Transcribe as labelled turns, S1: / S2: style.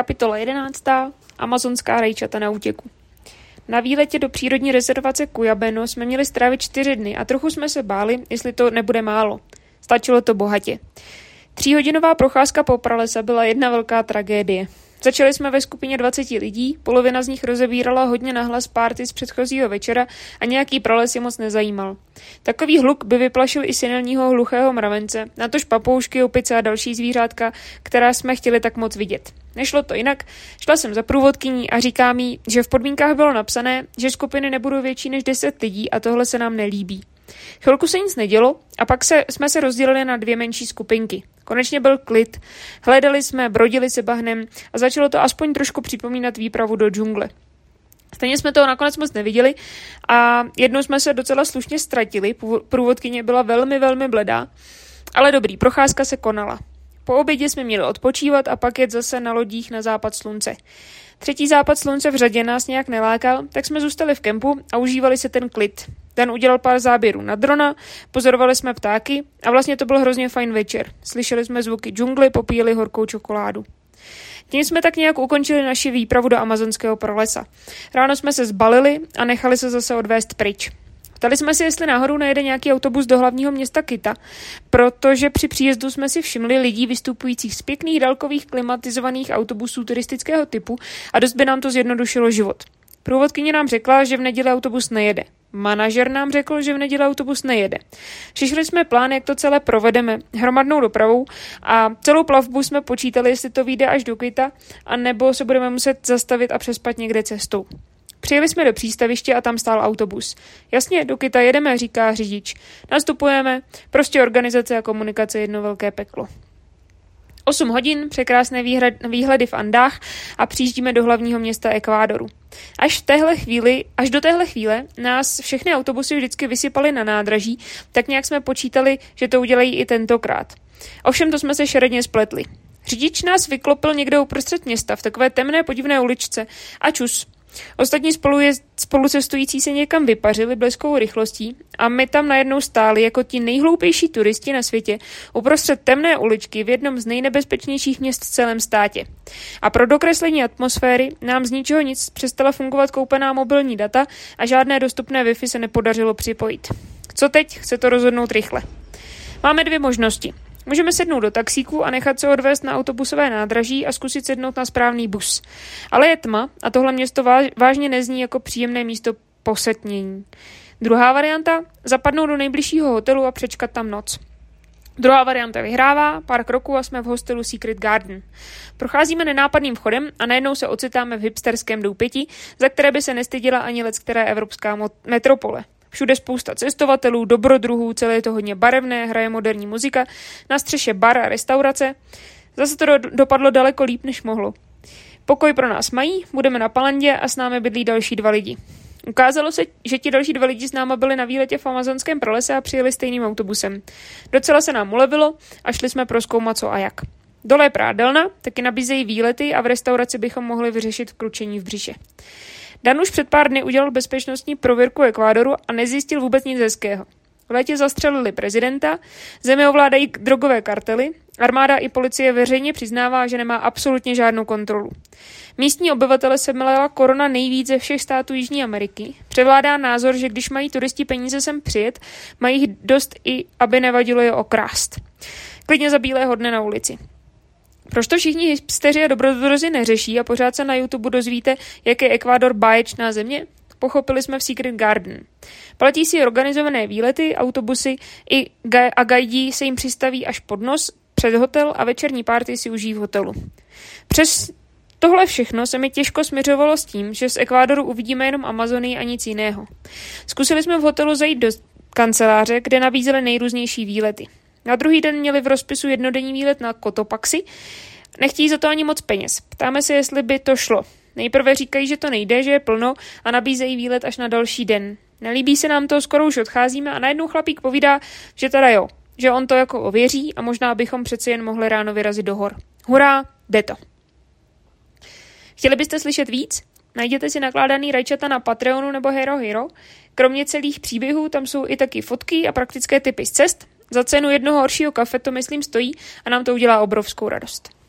S1: Kapitola 11. Amazonská rajčata na útěku. Na výletě do přírodní rezervace Kujabeno jsme měli strávit čtyři dny a trochu jsme se báli, jestli to nebude málo. Stačilo to bohatě. Tříhodinová procházka po pralesa byla jedna velká tragédie. Začali jsme ve skupině 20 lidí, polovina z nich rozebírala hodně nahlas párty z předchozího večera a nějaký prales je moc nezajímal. Takový hluk by vyplašil i senilního hluchého mravence, natož papoušky, opice a další zvířátka, která jsme chtěli tak moc vidět. Nešlo to jinak, šla jsem za průvodkyní a říká mi, že v podmínkách bylo napsané, že skupiny nebudou větší než 10 lidí a tohle se nám nelíbí. Chvilku se nic nedělo a pak se, jsme se rozdělili na dvě menší skupinky. Konečně byl klid, hledali jsme, brodili se bahnem a začalo to aspoň trošku připomínat výpravu do džungle. Stejně jsme toho nakonec moc neviděli a jednou jsme se docela slušně ztratili, průvodkyně byla velmi, velmi bledá, ale dobrý, procházka se konala. Po obědě jsme měli odpočívat a pak jet zase na lodích na západ slunce. Třetí západ slunce v řadě nás nějak nelákal, tak jsme zůstali v kempu a užívali se ten klid. Ten udělal pár záběrů na drona, pozorovali jsme ptáky a vlastně to byl hrozně fajn večer. Slyšeli jsme zvuky džungly, popíjeli horkou čokoládu. Tím jsme tak nějak ukončili naši výpravu do amazonského prolesa. Ráno jsme se zbalili a nechali se zase odvést pryč. Ptali jsme si, jestli náhodou najede nějaký autobus do hlavního města Kita, protože při příjezdu jsme si všimli lidí vystupujících z pěkných dálkových klimatizovaných autobusů turistického typu a dost by nám to zjednodušilo život. Průvodkyně nám řekla, že v neděli autobus nejede. Manažer nám řekl, že v neděli autobus nejede. Přišli jsme plán, jak to celé provedeme hromadnou dopravou a celou plavbu jsme počítali, jestli to vyjde až do Kita, anebo se budeme muset zastavit a přespat někde cestou. Přijeli jsme do přístaviště a tam stál autobus. Jasně, do Kita jedeme, říká řidič. Nastupujeme, prostě organizace a komunikace jedno velké peklo. 8 hodin, překrásné výhled, výhledy v Andách a přijíždíme do hlavního města Ekvádoru. Až, v téhle chvíli, až do téhle chvíle nás všechny autobusy vždycky vysypaly na nádraží, tak nějak jsme počítali, že to udělají i tentokrát. Ovšem to jsme se šeredně spletli. Řidič nás vyklopil někde uprostřed města v takové temné podivné uličce a čus. Ostatní spolu je, spolucestující se někam vypařili bleskou rychlostí a my tam najednou stáli jako ti nejhloupější turisti na světě uprostřed temné uličky v jednom z nejnebezpečnějších měst v celém státě. A pro dokreslení atmosféry nám z ničeho nic přestala fungovat koupená mobilní data a žádné dostupné Wi-Fi se nepodařilo připojit. Co teď? Chce to rozhodnout rychle. Máme dvě možnosti. Můžeme sednout do taxíku a nechat se odvést na autobusové nádraží a zkusit sednout na správný bus. Ale je tma a tohle město vážně nezní jako příjemné místo posetnění. Druhá varianta, zapadnout do nejbližšího hotelu a přečkat tam noc. Druhá varianta vyhrává, pár kroků a jsme v hostelu Secret Garden. Procházíme nenápadným vchodem a najednou se ocitáme v hipsterském doupěti, za které by se nestyděla ani let, která evropská metropole. Všude spousta cestovatelů, dobrodruhů, celé je to hodně barevné, hraje moderní muzika, na střeše bar a restaurace. Zase to dopadlo daleko líp, než mohlo. Pokoj pro nás mají, budeme na Palandě a s námi bydlí další dva lidi. Ukázalo se, že ti další dva lidi s náma byli na výletě v amazonském prolese a přijeli stejným autobusem. Docela se nám ulevilo a šli jsme proskoumat co a jak. Dole je prádelna, taky nabízejí výlety a v restauraci bychom mohli vyřešit kručení v břiše. Dan už před pár dny udělal bezpečnostní prověrku Ekvádoru a nezjistil vůbec nic hezkého. V létě zastřelili prezidenta, zemi ovládají drogové kartely, armáda i policie veřejně přiznává, že nemá absolutně žádnou kontrolu. Místní obyvatele se milela korona nejvíc ze všech států Jižní Ameriky. Převládá názor, že když mají turisti peníze sem přijet, mají jich dost i, aby nevadilo je okrást. Klidně za bílého dne na ulici. Proč to všichni hipsteři a dobrodruzi neřeší a pořád se na YouTube dozvíte, jak je Ekvádor báječná země? Pochopili jsme v Secret Garden. Platí si organizované výlety, autobusy i ga- a gajdí se jim přistaví až pod nos, před hotel a večerní párty si užijí v hotelu. Přes Tohle všechno se mi těžko směřovalo s tím, že z Ekvádoru uvidíme jenom Amazonii a nic jiného. Zkusili jsme v hotelu zajít do kanceláře, kde nabízeli nejrůznější výlety. Na druhý den měli v rozpisu jednodenní výlet na Kotopaxi. Nechtějí za to ani moc peněz. Ptáme se, jestli by to šlo. Nejprve říkají, že to nejde, že je plno a nabízejí výlet až na další den. Nelíbí se nám to, skoro už odcházíme a najednou chlapík povídá, že teda jo, že on to jako ověří a možná bychom přeci jen mohli ráno vyrazit do hor. Hurá, jde to. Chtěli byste slyšet víc? Najděte si nakládaný rajčata na Patreonu nebo Hero Hero. Kromě celých příběhů tam jsou i taky fotky a praktické typy z cest, za cenu jednoho horšího kafe to myslím stojí a nám to udělá obrovskou radost.